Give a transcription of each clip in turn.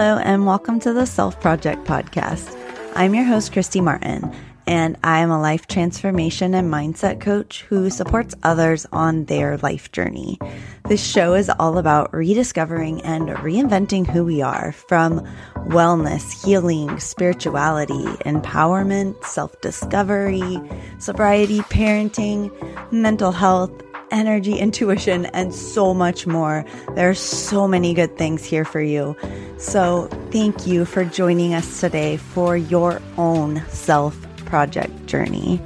Hello, and welcome to the Self Project Podcast. I'm your host, Kristy Martin, and I am a life transformation and mindset coach who supports others on their life journey. This show is all about rediscovering and reinventing who we are from wellness, healing, spirituality, empowerment, self discovery, sobriety, parenting, mental health energy, intuition, and so much more. There are so many good things here for you. So, thank you for joining us today for your own self project journey.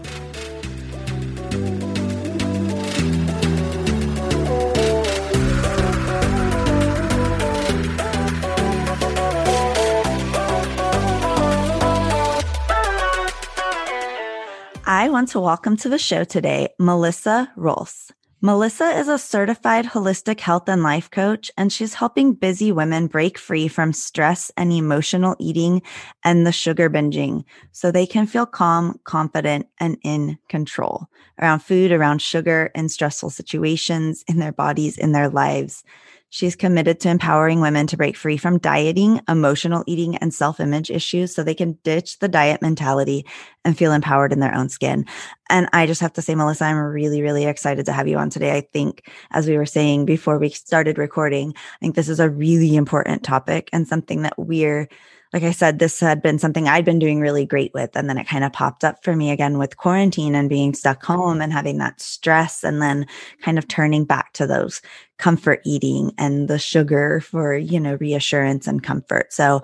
I want to welcome to the show today Melissa Rohlfs. Melissa is a certified holistic health and life coach, and she's helping busy women break free from stress and emotional eating and the sugar binging so they can feel calm, confident, and in control around food, around sugar, in stressful situations, in their bodies, in their lives. She's committed to empowering women to break free from dieting, emotional eating, and self image issues so they can ditch the diet mentality and feel empowered in their own skin. And I just have to say, Melissa, I'm really, really excited to have you on today. I think, as we were saying before we started recording, I think this is a really important topic and something that we're like I said, this had been something I'd been doing really great with. And then it kind of popped up for me again with quarantine and being stuck home and having that stress and then kind of turning back to those comfort eating and the sugar for, you know, reassurance and comfort. So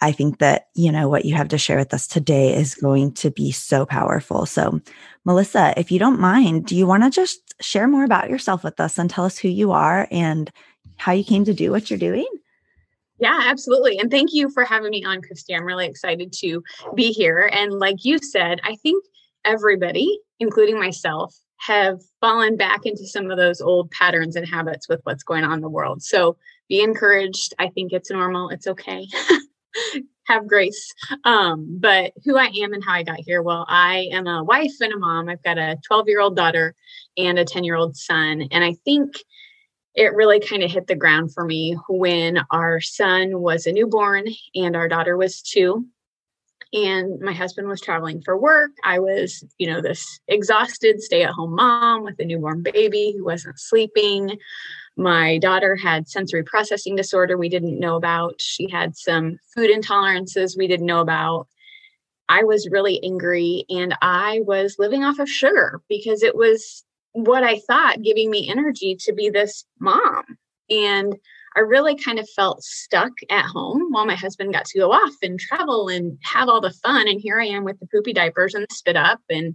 I think that, you know, what you have to share with us today is going to be so powerful. So, Melissa, if you don't mind, do you want to just share more about yourself with us and tell us who you are and how you came to do what you're doing? Yeah, absolutely. And thank you for having me on, Kristy. I'm really excited to be here. And like you said, I think everybody, including myself, have fallen back into some of those old patterns and habits with what's going on in the world. So be encouraged. I think it's normal. It's okay. have grace. Um, but who I am and how I got here, well, I am a wife and a mom. I've got a 12 year old daughter and a 10 year old son. And I think it really kind of hit the ground for me when our son was a newborn and our daughter was two. And my husband was traveling for work. I was you know this exhausted stay at home mom with a newborn baby who wasn't sleeping. My daughter had sensory processing disorder we didn't know about. She had some food intolerances we didn't know about. I was really angry and i was living off of sugar because it was what I thought giving me energy to be this mom. And I really kind of felt stuck at home while my husband got to go off and travel and have all the fun. And here I am with the poopy diapers and the spit up. And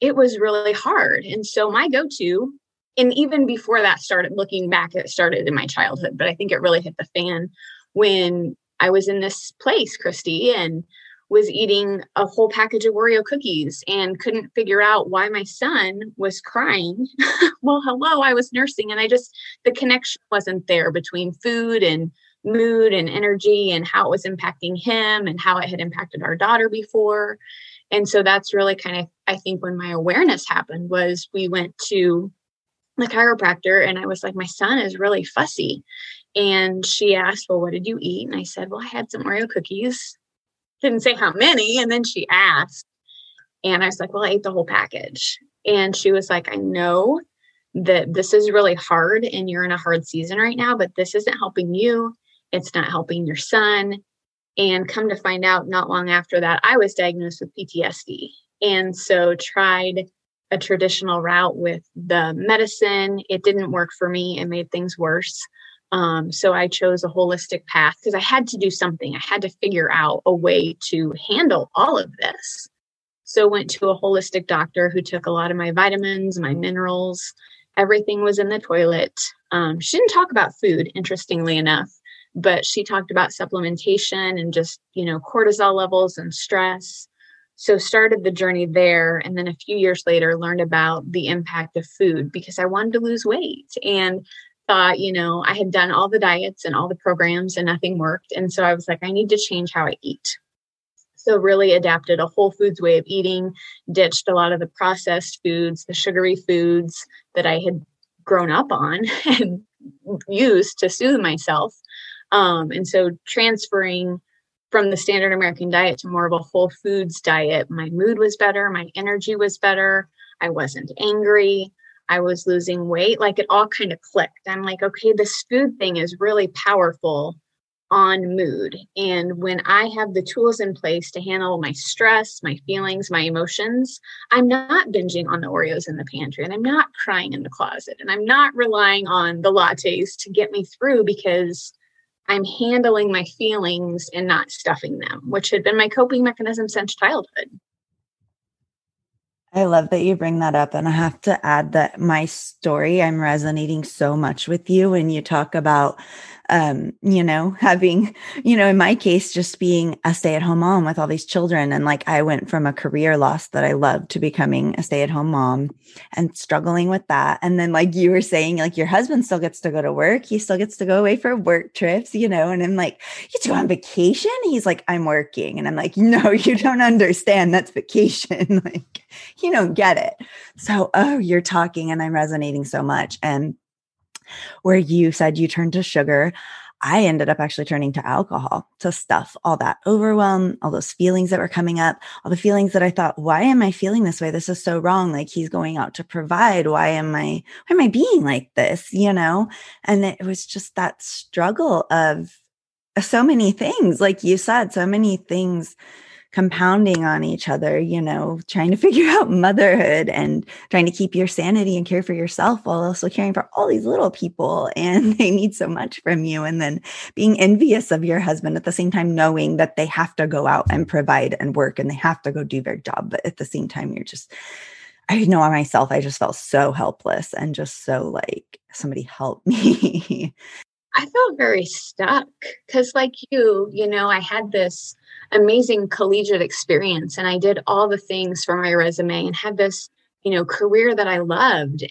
it was really hard. And so my go to, and even before that started, looking back, it started in my childhood, but I think it really hit the fan when I was in this place, Kristy, and was eating a whole package of Oreo cookies and couldn't figure out why my son was crying. well, hello, I was nursing and I just, the connection wasn't there between food and mood and energy and how it was impacting him and how it had impacted our daughter before. And so that's really kind of, I think, when my awareness happened was we went to the chiropractor and I was like, my son is really fussy. And she asked, Well, what did you eat? And I said, Well, I had some Oreo cookies didn't say how many. And then she asked, and I was like, well, I ate the whole package. And she was like, I know that this is really hard and you're in a hard season right now, but this isn't helping you. It's not helping your son. And come to find out, not long after that, I was diagnosed with PTSD. And so tried a traditional route with the medicine. It didn't work for me. It made things worse. Um, so I chose a holistic path because I had to do something. I had to figure out a way to handle all of this. So went to a holistic doctor who took a lot of my vitamins, my minerals. Everything was in the toilet. Um, she didn't talk about food, interestingly enough, but she talked about supplementation and just you know cortisol levels and stress. So started the journey there, and then a few years later learned about the impact of food because I wanted to lose weight and thought, you know, I had done all the diets and all the programs and nothing worked. And so I was like, I need to change how I eat. So, really adapted a whole foods way of eating, ditched a lot of the processed foods, the sugary foods that I had grown up on and used to soothe myself. Um, and so transferring from the standard American diet to more of a whole foods diet, my mood was better, my energy was better, I wasn't angry, I was losing weight. Like it all kind of clicked. I'm like, okay, this food thing is really powerful on mood. And when I have the tools in place to handle my stress, my feelings, my emotions, I'm not binging on the Oreos in the pantry and I'm not crying in the closet and I'm not relying on the lattes to get me through because I'm handling my feelings and not stuffing them, which had been my coping mechanism since childhood. I love that you bring that up. And I have to add that my story, I'm resonating so much with you when you talk about um, you know, having, you know, in my case, just being a stay at home mom with all these children. And like I went from a career loss that I loved to becoming a stay at home mom and struggling with that. And then, like you were saying, like your husband still gets to go to work, he still gets to go away for work trips, you know, and I'm like, you go on vacation? He's like, I'm working. And I'm like, no, you don't understand. That's vacation. like, you don't get it. So, oh, you're talking and I'm resonating so much. And where you said you turned to sugar. I ended up actually turning to alcohol to stuff all that overwhelm, all those feelings that were coming up, all the feelings that I thought, why am I feeling this way? This is so wrong. Like he's going out to provide. Why am I, why am I being like this? You know? And it was just that struggle of so many things, like you said, so many things compounding on each other, you know, trying to figure out motherhood and trying to keep your sanity and care for yourself while also caring for all these little people. And they need so much from you. And then being envious of your husband at the same time, knowing that they have to go out and provide and work and they have to go do their job. But at the same time, you're just, I know myself, I just felt so helpless and just so like somebody help me. I felt very stuck because, like you, you know, I had this amazing collegiate experience and I did all the things for my resume and had this, you know, career that I loved.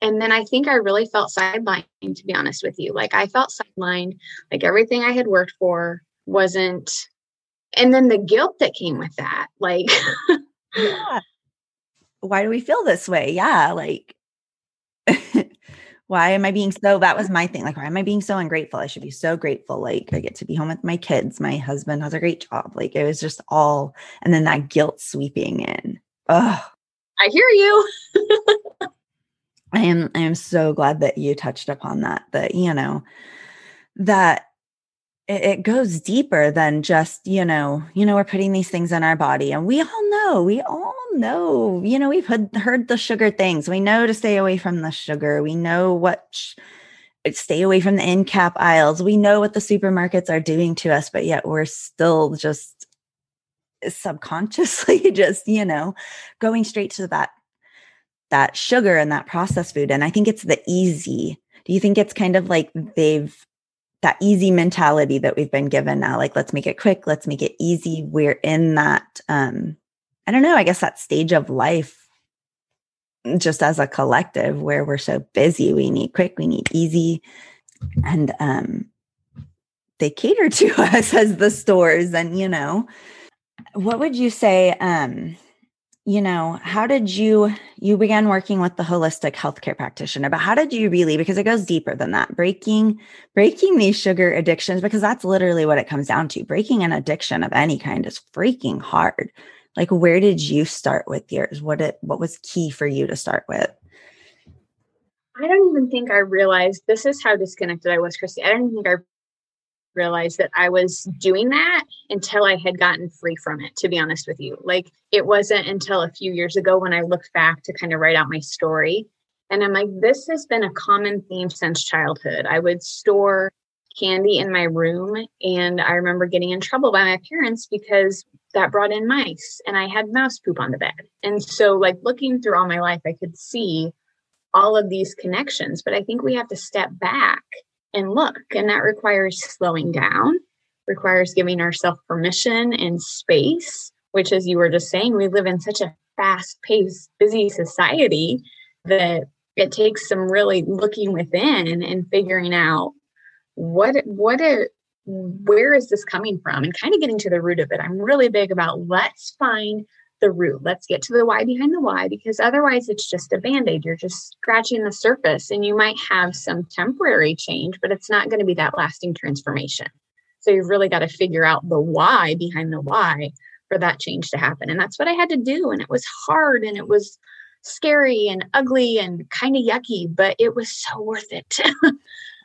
And then I think I really felt sidelined, to be honest with you. Like I felt sidelined, like everything I had worked for wasn't. And then the guilt that came with that, like, yeah. Why do we feel this way? Yeah. Like, why am I being so? That was my thing. Like, why am I being so ungrateful? I should be so grateful. Like, I get to be home with my kids. My husband has a great job. Like, it was just all, and then that guilt sweeping in. Oh, I hear you. I am. I am so glad that you touched upon that. That you know, that it, it goes deeper than just you know, you know, we're putting these things in our body, and we all know, we all know, you know, we've heard, heard the sugar things. We know to stay away from the sugar. We know what, sh- stay away from the end cap aisles. We know what the supermarkets are doing to us, but yet we're still just subconsciously just, you know, going straight to that, that sugar and that processed food. And I think it's the easy. Do you think it's kind of like they've, that easy mentality that we've been given now, like let's make it quick, let's make it easy. We're in that um I don't know, I guess that stage of life, just as a collective where we're so busy, we need quick, we need easy. And um, they cater to us as the stores. And, you know, what would you say? Um, you know how did you you began working with the holistic healthcare practitioner but how did you really because it goes deeper than that breaking breaking these sugar addictions because that's literally what it comes down to. Breaking an addiction of any kind is freaking hard. Like where did you start with yours? What it what was key for you to start with? I don't even think i realized this is how disconnected i was kristy. I don't think i realized that i was doing that until i had gotten free from it to be honest with you like it wasn't until a few years ago when i looked back to kind of write out my story and i'm like this has been a common theme since childhood i would store candy in my room and i remember getting in trouble by my parents because that brought in mice and I had mouse poop on the bed. And so, like, looking through all my life, I could see all of these connections. But I think we have to step back and look. And that requires slowing down, requires giving ourselves permission and space, which, as you were just saying, we live in such a fast paced, busy society that it takes some really looking within and figuring out what what it where is this coming from and kind of getting to the root of it i'm really big about let's find the root. Let's get to the why behind the why because otherwise it's just a band aid. You're just scratching the surface and you might have some temporary change, but it's not going to be that lasting transformation. So you've really got to figure out the why behind the why for that change to happen. And that's what I had to do. And it was hard and it was scary and ugly and kind of yucky, but it was so worth it.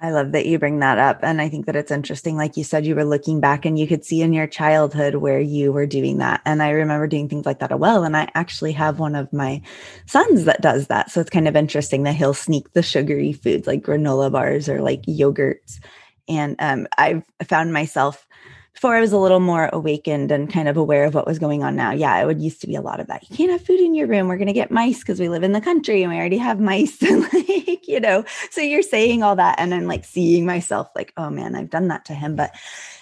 I love that you bring that up. And I think that it's interesting. Like you said, you were looking back and you could see in your childhood where you were doing that. And I remember doing things like that as well. And I actually have one of my sons that does that. So it's kind of interesting that he'll sneak the sugary foods like granola bars or like yogurts. And um, I've found myself before I was a little more awakened and kind of aware of what was going on now, yeah, it would used to be a lot of that. You can't have food in your room. We're going to get mice because we live in the country and we already have mice. And like, you know, so you're saying all that and then like seeing myself like, oh man, I've done that to him. But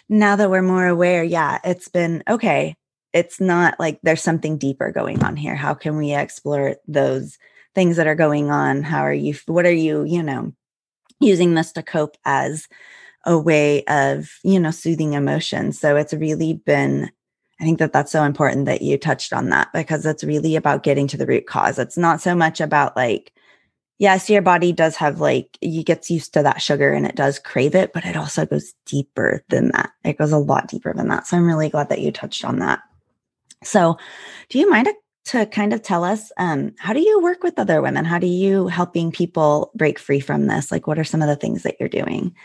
now that we're more aware, yeah, it's been okay. It's not like there's something deeper going on here. How can we explore those things that are going on? How are you, what are you, you know, using this to cope as a way of, you know, soothing emotions. So it's really been, I think that that's so important that you touched on that because it's really about getting to the root cause. It's not so much about like, yes, your body does have like, you gets used to that sugar and it does crave it, but it also goes deeper than that. It goes a lot deeper than that. So I'm really glad that you touched on that. So do you mind to kind of tell us um, how do you work with other women? How do you helping people break free from this? Like, what are some of the things that you're doing?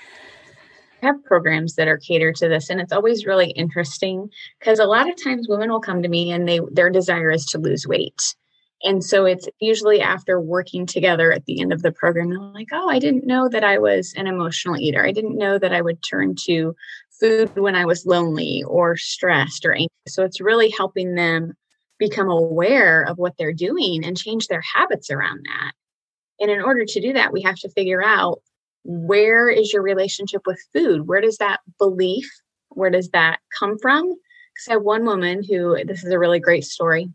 Have programs that are catered to this and it's always really interesting because a lot of times women will come to me and they their desire is to lose weight. And so it's usually after working together at the end of the program they're like oh i didn't know that i was an emotional eater. I didn't know that i would turn to food when i was lonely or stressed or anxious. So it's really helping them become aware of what they're doing and change their habits around that. And in order to do that we have to figure out where is your relationship with food? Where does that belief, where does that come from? Because I have one woman who, this is a really great story.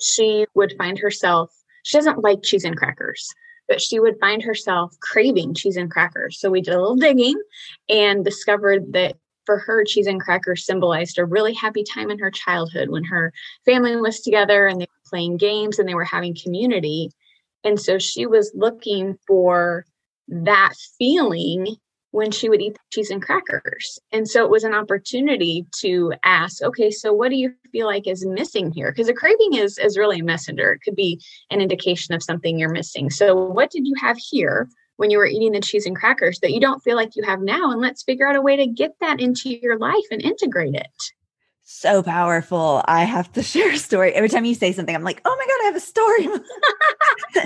She would find herself, she doesn't like cheese and crackers, but she would find herself craving cheese and crackers. So we did a little digging and discovered that for her, cheese and crackers symbolized a really happy time in her childhood when her family was together and they were playing games and they were having community. And so she was looking for that feeling when she would eat cheese and crackers. And so it was an opportunity to ask, okay, so what do you feel like is missing here? Because a craving is is really a messenger. It could be an indication of something you're missing. So what did you have here when you were eating the cheese and crackers that you don't feel like you have now? And let's figure out a way to get that into your life and integrate it. So powerful. I have to share a story. Every time you say something, I'm like, oh my God, I have a story.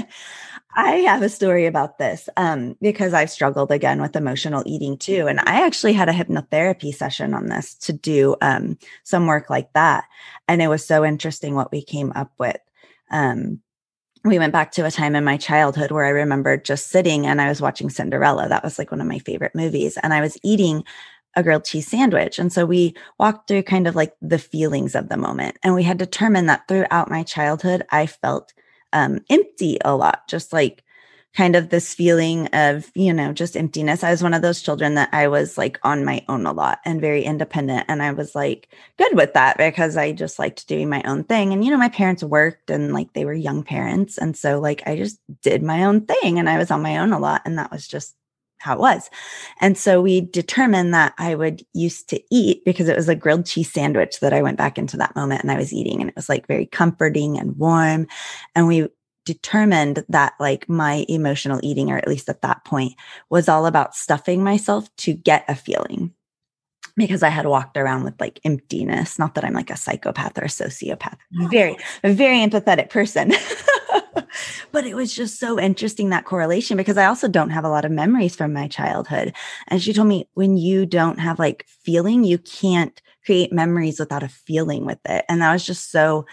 I have a story about this um, because I've struggled again with emotional eating too. And I actually had a hypnotherapy session on this to do um, some work like that. And it was so interesting what we came up with. Um, we went back to a time in my childhood where I remember just sitting and I was watching Cinderella. That was like one of my favorite movies. And I was eating a grilled cheese sandwich. And so we walked through kind of like the feelings of the moment. And we had determined that throughout my childhood, I felt um, empty a lot, just like kind of this feeling of, you know, just emptiness. I was one of those children that I was like on my own a lot and very independent. And I was like good with that because I just liked doing my own thing. And, you know, my parents worked and like they were young parents. And so like I just did my own thing and I was on my own a lot. And that was just how it was. And so we determined that I would used to eat because it was a grilled cheese sandwich that I went back into that moment and I was eating and it was like very comforting and warm. And we determined that like my emotional eating, or at least at that point, was all about stuffing myself to get a feeling because I had walked around with like emptiness. Not that I'm like a psychopath or a sociopath. Very, oh. a very empathetic person. but it was just so interesting that correlation because I also don't have a lot of memories from my childhood. And she told me when you don't have like feeling, you can't create memories without a feeling with it. And that was just so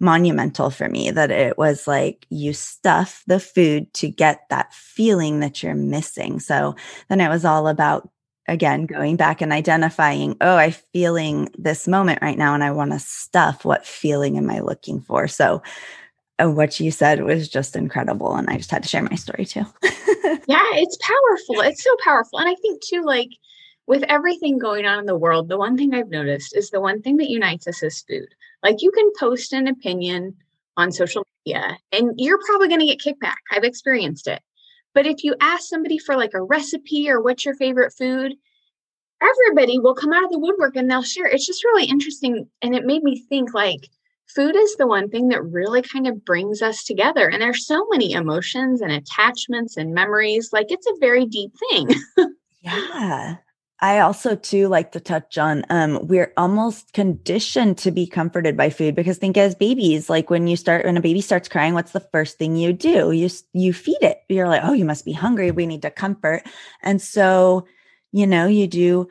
monumental for me that it was like you stuff the food to get that feeling that you're missing. So then it was all about again going back and identifying oh i'm feeling this moment right now and i want to stuff what feeling am i looking for so what you said was just incredible and i just had to share my story too yeah it's powerful it's so powerful and i think too like with everything going on in the world the one thing i've noticed is the one thing that unites us is food Like you can post an opinion on social media and you're probably going to get kickback. I've experienced it. But if you ask somebody for like a recipe or what's your favorite food, everybody will come out of the woodwork and they'll share. It's just really interesting. And it made me think like food is the one thing that really kind of brings us together. And there's so many emotions and attachments and memories. Like it's a very deep thing. yeah. I also too like to touch on um we're almost conditioned to be comforted by food because think as babies like when you start when a baby starts crying what's the first thing you do you you feed it you're like oh you must be hungry we need to comfort and so you know you do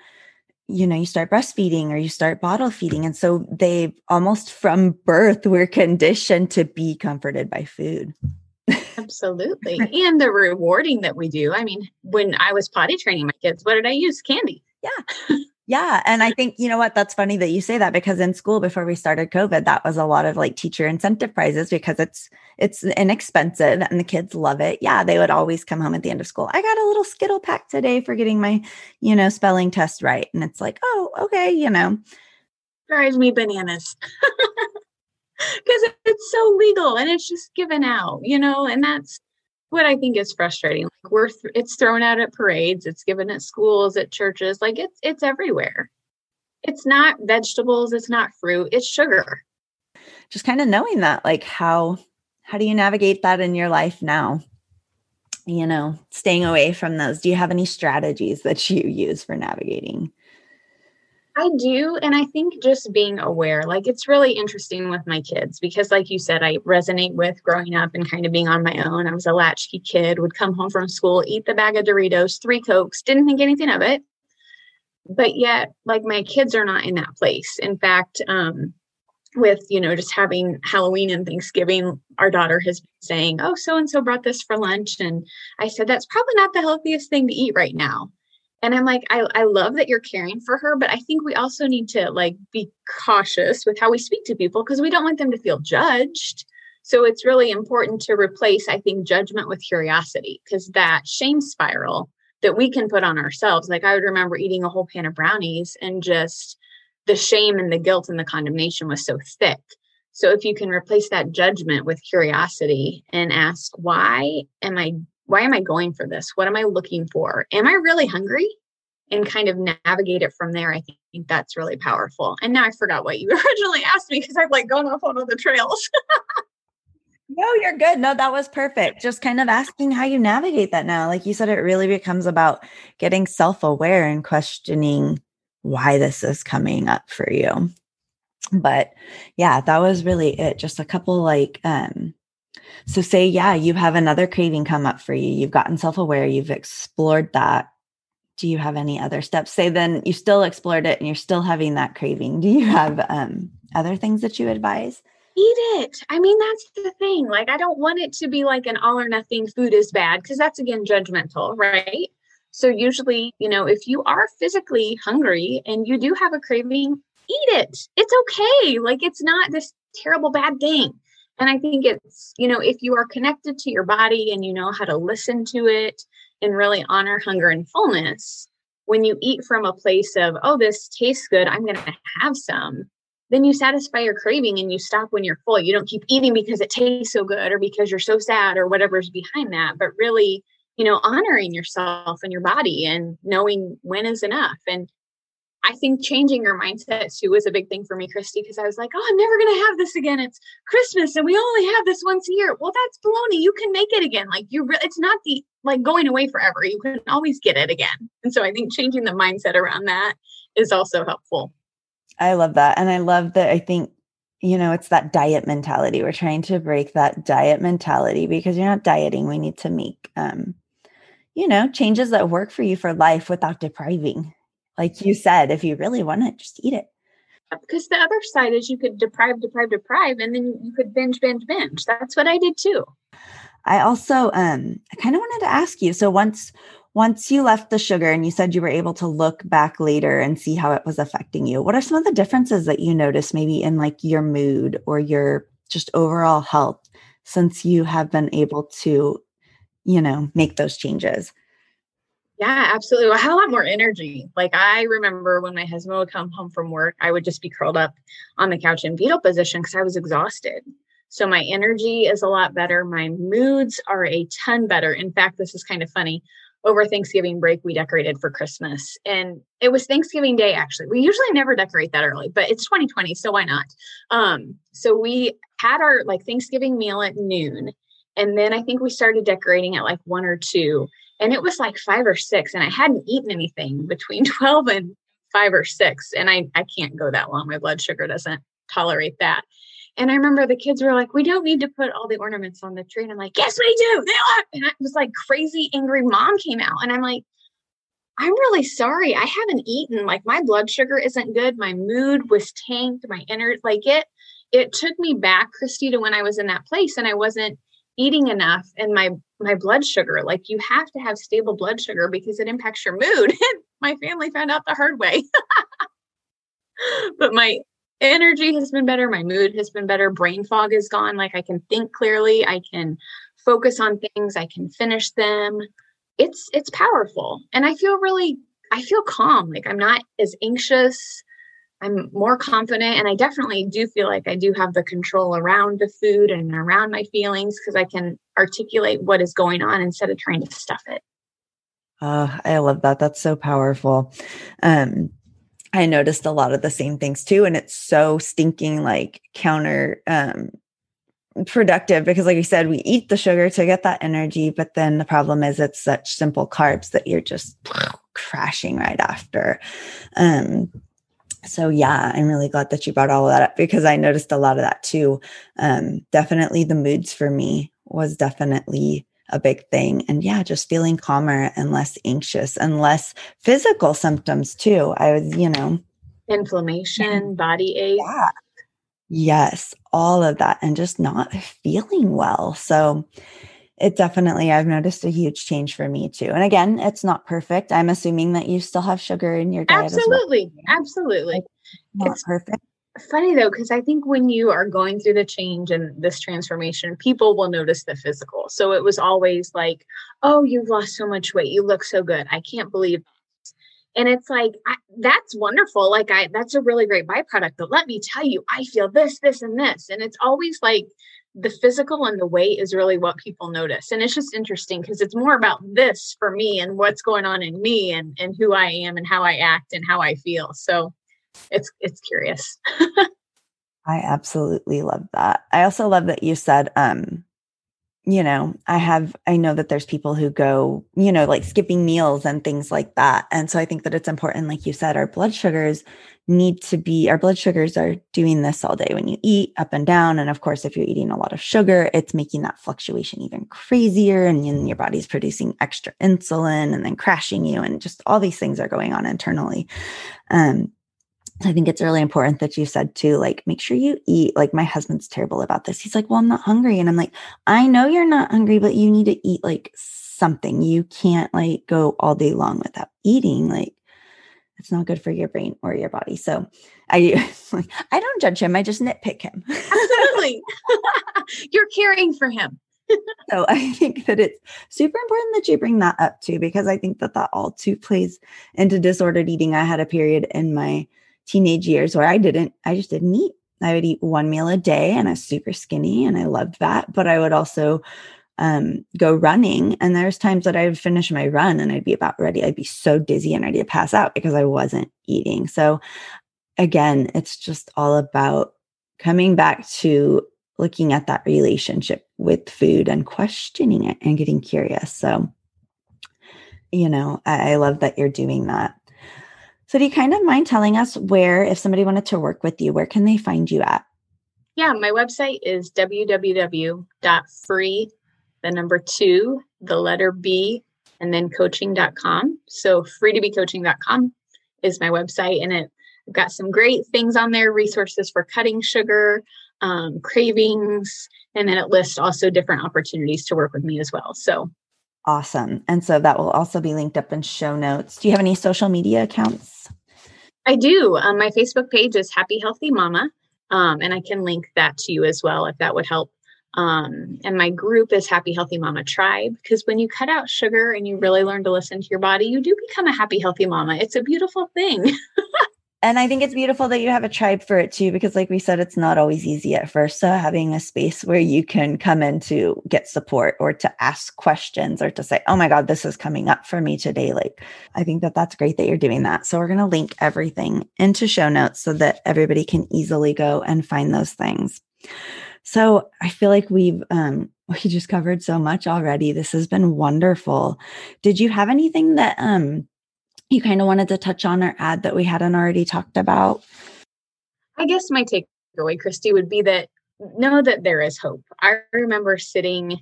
you know you start breastfeeding or you start bottle feeding and so they almost from birth we're conditioned to be comforted by food Absolutely. and the rewarding that we do. I mean, when I was potty training my kids, what did I use? Candy. Yeah. Yeah. And I think, you know what, that's funny that you say that because in school before we started COVID, that was a lot of like teacher incentive prizes because it's it's inexpensive and the kids love it. Yeah, they would always come home at the end of school. I got a little Skittle pack today for getting my, you know, spelling test right. And it's like, oh, okay, you know. Drives me bananas. because it's so legal and it's just given out, you know, and that's what I think is frustrating. Like we're th- it's thrown out at parades, it's given at schools, at churches, like it's it's everywhere. It's not vegetables, it's not fruit, it's sugar. Just kind of knowing that like how how do you navigate that in your life now? You know, staying away from those. Do you have any strategies that you use for navigating? I do. And I think just being aware, like it's really interesting with my kids because, like you said, I resonate with growing up and kind of being on my own. I was a latchkey kid, would come home from school, eat the bag of Doritos, three Cokes, didn't think anything of it. But yet, like my kids are not in that place. In fact, um, with you know just having halloween and thanksgiving our daughter has been saying oh so and so brought this for lunch and i said that's probably not the healthiest thing to eat right now and i'm like I, I love that you're caring for her but i think we also need to like be cautious with how we speak to people because we don't want them to feel judged. So it's really important to replace i think judgment with curiosity because that shame spiral that we can put on ourselves like i would remember eating a whole pan of brownies and just the shame and the guilt and the condemnation was so thick. So if you can replace that judgment with curiosity and ask why am i why am I going for this? What am I looking for? Am I really hungry? And kind of navigate it from there. I think that's really powerful. And now I forgot what you originally asked me because I've like gone off on all the trails. no, you're good. No, that was perfect. Just kind of asking how you navigate that now. Like you said, it really becomes about getting self aware and questioning why this is coming up for you. But yeah, that was really it. Just a couple like um so, say, yeah, you have another craving come up for you. You've gotten self aware, you've explored that. Do you have any other steps? Say, then you still explored it and you're still having that craving. Do you have um, other things that you advise? Eat it. I mean, that's the thing. Like, I don't want it to be like an all or nothing food is bad because that's again judgmental, right? So, usually, you know, if you are physically hungry and you do have a craving, eat it. It's okay. Like, it's not this terrible bad thing. And I think it's, you know, if you are connected to your body and you know how to listen to it and really honor hunger and fullness, when you eat from a place of, oh, this tastes good, I'm going to have some, then you satisfy your craving and you stop when you're full. You don't keep eating because it tastes so good or because you're so sad or whatever's behind that, but really, you know, honoring yourself and your body and knowing when is enough. And I think changing your mindset too was a big thing for me, Kristy, because I was like, oh, I'm never going to have this again. It's Christmas and we only have this once a year. Well, that's baloney. You can make it again. Like you, re- it's not the like going away forever. You can always get it again. And so I think changing the mindset around that is also helpful. I love that. And I love that. I think, you know, it's that diet mentality. We're trying to break that diet mentality because you're not dieting. We need to make, um, you know, changes that work for you for life without depriving like you said, if you really want it, just eat it. Because the other side is you could deprive, deprive, deprive, and then you could binge, binge, binge. That's what I did too. I also um I kind of wanted to ask you. So once once you left the sugar and you said you were able to look back later and see how it was affecting you, what are some of the differences that you noticed maybe in like your mood or your just overall health since you have been able to, you know, make those changes? Yeah, absolutely. I had a lot more energy. Like I remember when my husband would come home from work, I would just be curled up on the couch in fetal position because I was exhausted. So my energy is a lot better. My moods are a ton better. In fact, this is kind of funny. Over Thanksgiving break, we decorated for Christmas. And it was Thanksgiving Day, actually. We usually never decorate that early, but it's 2020, so why not? Um, so we had our like Thanksgiving meal at noon. And then I think we started decorating at like one or two and it was like five or six and i hadn't eaten anything between 12 and five or six and i i can't go that long. My blood sugar doesn't tolerate that. And i remember the kids were like we don't need to put all the ornaments on the tree and i'm like yes we do they and i was like crazy angry mom came out and i'm like i'm really sorry i haven't eaten like my blood sugar isn't good my mood was tanked my inner like it it took me back kristy to when i was in that place and i wasn't eating enough and my my blood sugar like you have to have stable blood sugar because it impacts your mood. My family found out the hard way. But my energy has been better my mood has been better brain fog is gone like i can think clearly i can focus on things i can finish them. It's it's powerful and i feel really i feel calm like i'm not as anxious I'm more confident and I definitely do feel like I do have the control around the food and around my feelings because I can articulate what is going on instead of trying to stuff it. Oh, I love that. That's so powerful. Um, I noticed a lot of the same things too. And it's so stinking like counter um productive because like you said, we eat the sugar to get that energy, but then the problem is it's such simple carbs that you're just crashing right after. Um so yeah i'm really glad that you brought all of that up because i noticed a lot of that too um, definitely the moods for me was definitely a big thing. And yeah just feeling calmer and less anxious and less physical symptoms too. I was you know inflammation body ache. Yeah. Yes all of that and just not feeling well. So it definitely i've noticed a huge change for me too. And again it's not perfect. I'm assuming that you still have sugar in your diet absolutely well. absolutely. Not it's perfect funny though because i think when you are going through the change and this transformation people will notice the physical. So it was always like oh you've lost so much weight. You look so good. I can't believe and it's like I, that's wonderful. Like i that's a really great byproduct but let me tell you i feel this this and this. And it's always like the physical and the weight is really what people notice. And it's just interesting because it's more about this for me and what's going on in me and and who i am and how i act and how i feel. So it's it's curious i absolutely love that i also love that you said um you know, I have, I know that there's people who go, you know, like skipping meals and things like that. And so I think that it's important, like you said, our blood sugars need to be, our blood sugars are doing this all day when you eat up and down. And of course, if you're eating a lot of sugar, it's making that fluctuation even crazier. And then your body's producing extra insulin and then crashing you. And just all these things are going on internally. Um, I think it's really important that you said too, like, make sure you eat. Like, my husband's terrible about this. He's like, Well, I'm not hungry. And I'm like, I know you're not hungry, but you need to eat like something. You can't like go all day long without eating. Like, it's not good for your brain or your body. So I I don't judge him. I just nitpick him. Absolutely. you're caring for him. so I think that it's super important that you bring that up too, because I think that that all too plays into disordered eating. I had a period in my teenage years where I didn't, I just didn't eat. I would eat one meal a day and I was super skinny and I loved that. But I would also um, go running. And there's times that I would finish my run and I'd be about ready. I'd be so dizzy and ready to pass out because I wasn't eating. So again, it's just all about coming back to looking at that relationship with food and questioning it and getting curious. So, you know, I, I love that you're doing that. So, do you kind of mind telling us where, if somebody wanted to work with you, where can they find you at? Yeah, my website is www.free, the number two, the letter B, and then coaching.com. So, free to be freetobecoaching.com is my website, and it, I've got some great things on there resources for cutting sugar, um, cravings, and then it lists also different opportunities to work with me as well. So, Awesome. And so that will also be linked up in show notes. Do you have any social media accounts? I do. Um, my Facebook page is Happy Healthy Mama. Um, and I can link that to you as well if that would help Um, and my group is Happy Healthy Mama Tribe because when you cut out sugar and you really learn to listen to your body, you do become a happy, healthy mama. It's a beautiful thing. and I think it's beautiful that you have a tribe for it too, because like we said, it's not always easy at first. So having a space where you can come in to get support or to ask questions or to say, oh my God, this is coming up for me today. Like, I think that that's great that you're doing that. So we're going to link everything into show notes so that everybody can easily go and find those things. So I feel like we've, um, we just covered so much already. This has been wonderful. Did you have anything that, um, you kind of wanted to touch on or add that we hadn't already talked about? I guess my takeaway, Kristy, would be that know that there is hope. I remember sitting,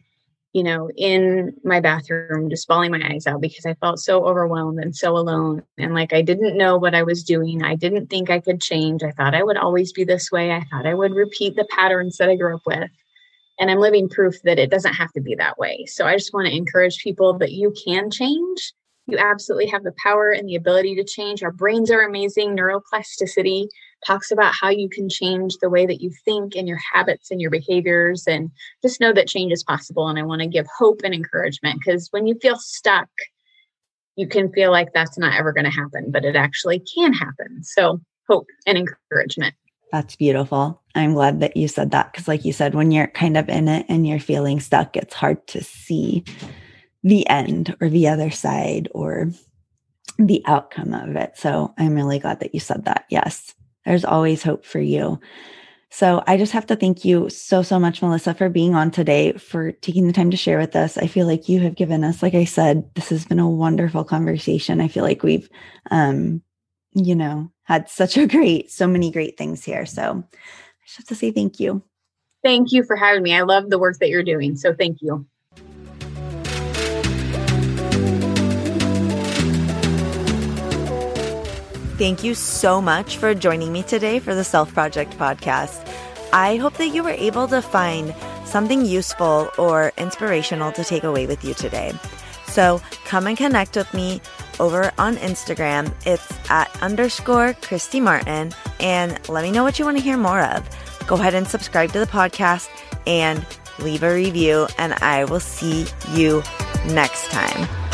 you know, in my bathroom, just bawling my eyes out because I felt so overwhelmed and so alone. And like I didn't know what I was doing. I didn't think I could change. I thought I would always be this way. I thought I would repeat the patterns that I grew up with. And I'm living proof that it doesn't have to be that way. So I just want to encourage people that you can change you absolutely have the power and the ability to change. Our brains are amazing. Neuroplasticity talks about how you can change the way that you think and your habits and your behaviors. And just know that change is possible. And I want to give hope and encouragement because when you feel stuck, you can feel like that's not ever going to happen, but it actually can happen. So, hope and encouragement. That's beautiful. I'm glad that you said that because, like you said, when you're kind of in it and you're feeling stuck, it's hard to see the end or the other side or the outcome of it. So I'm really glad that you said that. Yes, there's always hope for you. So I just have to thank you so, so much, Melissa, for being on today, for taking the time to share with us. I feel like you have given us, like I said, this has been a wonderful conversation. I feel like we've, um, you know, had such a great, so many great things here. So I just have to say thank you. Thank you for having me. I love the work that you're doing. So thank you. Thank you so much for joining me today for the Self Project podcast. I hope that you were able to find something useful or inspirational to take away with you today. So come and connect with me over on Instagram. It's at underscore Kristy Martin and let me know what you want to hear more of. Go ahead and subscribe to the podcast and leave a review, and I will see you next time.